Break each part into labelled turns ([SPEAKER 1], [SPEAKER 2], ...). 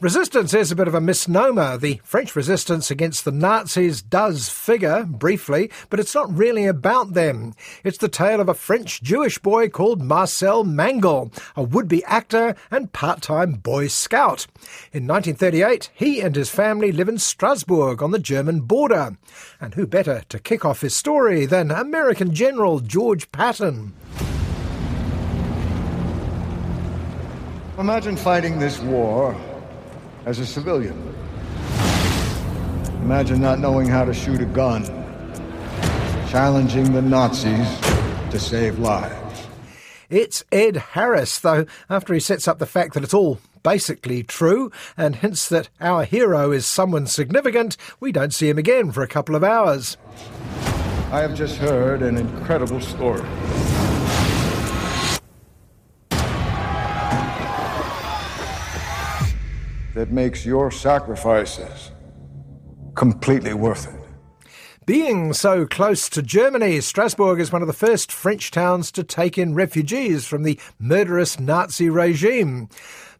[SPEAKER 1] Resistance is a bit of a misnomer. The French resistance against the Nazis does figure, briefly, but it's not really about them. It's the tale of a French Jewish boy called Marcel Mangel, a would-be actor and part-time Boy Scout. In 1938, he and his family live in Strasbourg on the German border. And who better to kick off his story than American General George Patton?
[SPEAKER 2] Imagine fighting this war as a civilian. Imagine not knowing how to shoot a gun, challenging the Nazis to save lives.
[SPEAKER 1] It's Ed Harris, though, after he sets up the fact that it's all basically true and hints that our hero is someone significant, we don't see him again for a couple of hours.
[SPEAKER 2] I have just heard an incredible story. That makes your sacrifices completely worth it.
[SPEAKER 1] Being so close to Germany, Strasbourg is one of the first French towns to take in refugees from the murderous Nazi regime.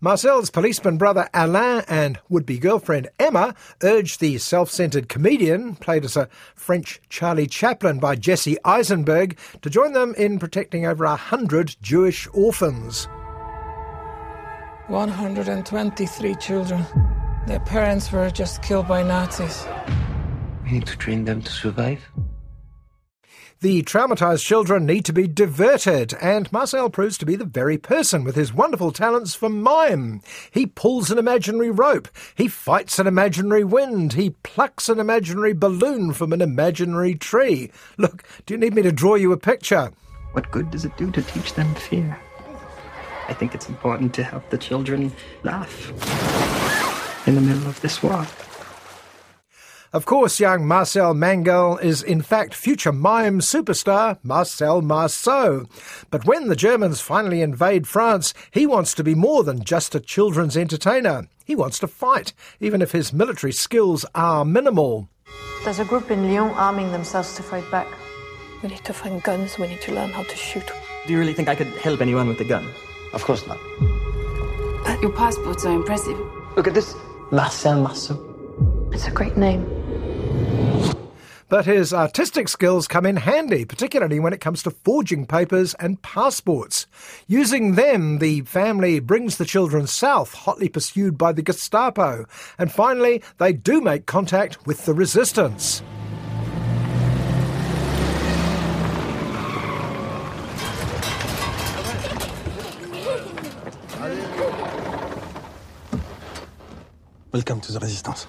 [SPEAKER 1] Marcel's policeman brother Alain and would be girlfriend Emma urged the self centered comedian, played as a French Charlie Chaplin by Jesse Eisenberg, to join them in protecting over a hundred Jewish orphans.
[SPEAKER 3] 123 children. Their parents were just killed by Nazis.
[SPEAKER 4] We need to train them to survive.
[SPEAKER 1] The traumatized children need to be diverted, and Marcel proves to be the very person with his wonderful talents for mime. He pulls an imaginary rope, he fights an imaginary wind, he plucks an imaginary balloon from an imaginary tree. Look, do you need me to draw you a picture?
[SPEAKER 4] What good does it do to teach them fear? I think it's important to help the children laugh in the middle of this war.
[SPEAKER 1] Of course, young Marcel Mangel is in fact future mime superstar Marcel Marceau. But when the Germans finally invade France, he wants to be more than just a children's entertainer. He wants to fight, even if his military skills are minimal.
[SPEAKER 5] There's a group in Lyon arming themselves to fight back.
[SPEAKER 3] We need to find guns, we need to learn how to shoot.
[SPEAKER 4] Do you really think I could help anyone with a gun?
[SPEAKER 6] Of course not.
[SPEAKER 7] But your passports are impressive.
[SPEAKER 6] Look at this. Marcel Marceau.
[SPEAKER 5] It's a great name.
[SPEAKER 1] But his artistic skills come in handy, particularly when it comes to forging papers and passports. Using them, the family brings the children south, hotly pursued by the Gestapo. And finally, they do make contact with the resistance.
[SPEAKER 8] Welcome to the Resistance.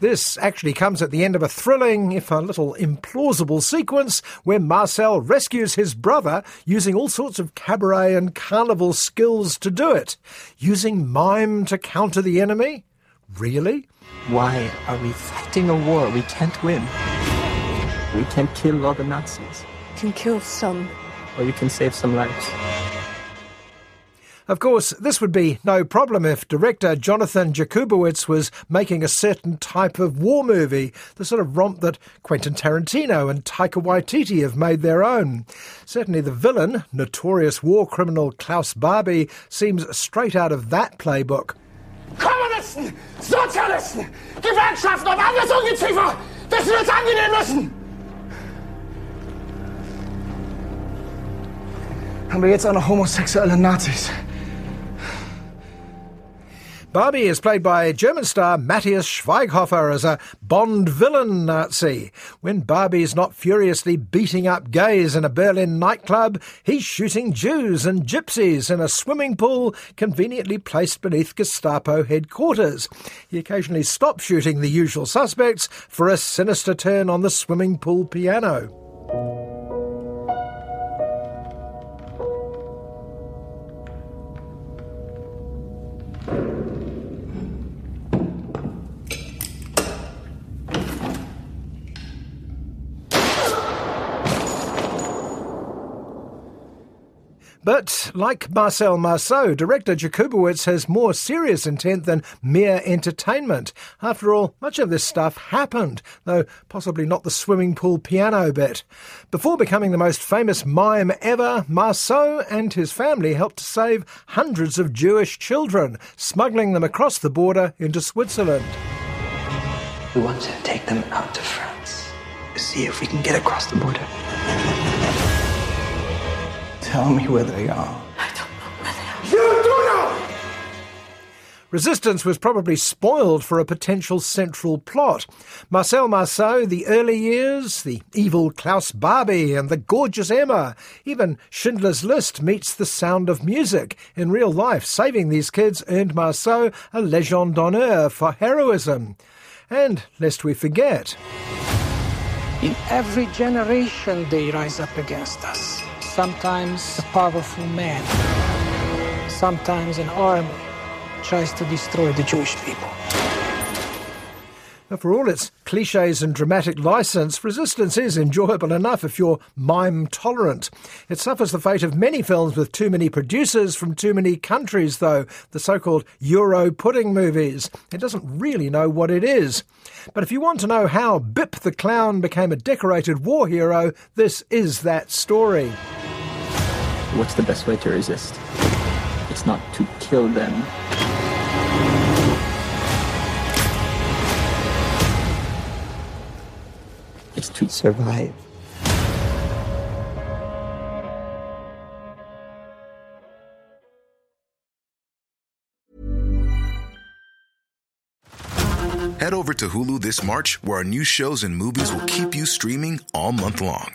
[SPEAKER 1] This actually comes at the end of a thrilling, if a little implausible sequence where Marcel rescues his brother using all sorts of cabaret and carnival skills to do it. Using mime to counter the enemy? Really?
[SPEAKER 4] Why are we fighting a war we can't win? We can't kill all the Nazis.
[SPEAKER 3] Can kill some.
[SPEAKER 4] Or you can save some lives.
[SPEAKER 1] Of course, this would be no problem if director Jonathan Jakubowicz was making a certain type of war movie, the sort of romp that Quentin Tarantino and Taika Waititi have made their own. Certainly the villain, notorious war criminal Klaus Barbie, seems straight out of that playbook.
[SPEAKER 9] Kommunisten, Sozialisten, Gewerkschaften und alles Ungeziefer, das wir uns angenehm müssen! Haben wir jetzt auch noch homosexuelle Nazis?
[SPEAKER 1] Barbie is played by German star Matthias Schweighofer as a Bond villain Nazi. When Barbie's not furiously beating up gays in a Berlin nightclub, he's shooting Jews and gypsies in a swimming pool conveniently placed beneath Gestapo headquarters. He occasionally stops shooting the usual suspects for a sinister turn on the swimming pool piano. But like Marcel Marceau, director Jakubowicz has more serious intent than mere entertainment. After all, much of this stuff happened, though possibly not the swimming pool piano bit. Before becoming the most famous mime ever, Marceau and his family helped to save hundreds of Jewish children, smuggling them across the border into Switzerland.
[SPEAKER 4] We want to take them out to France. See if we can get across the border. Tell me where they are.
[SPEAKER 9] I don't know where they are. You do know!
[SPEAKER 1] Resistance was probably spoiled for a potential central plot. Marcel Marceau, the early years, the evil Klaus Barbie, and the gorgeous Emma. Even Schindler's List meets the sound of music. In real life, saving these kids earned Marceau a Legion d'honneur for heroism. And lest we forget.
[SPEAKER 3] In every generation, they rise up against us sometimes a powerful man, sometimes an army tries to destroy the Jewish people.
[SPEAKER 1] Now, for all its cliches and dramatic license, Resistance is enjoyable enough if you're mime tolerant. It suffers the fate of many films with too many producers from too many countries, though, the so called Euro pudding movies. It doesn't really know what it is. But if you want to know how Bip the Clown became a decorated war hero, this is that story.
[SPEAKER 10] What's the best way to resist? It's not to kill them. It's to survive.
[SPEAKER 11] Head over to Hulu this March, where our new shows and movies will keep you streaming all month long.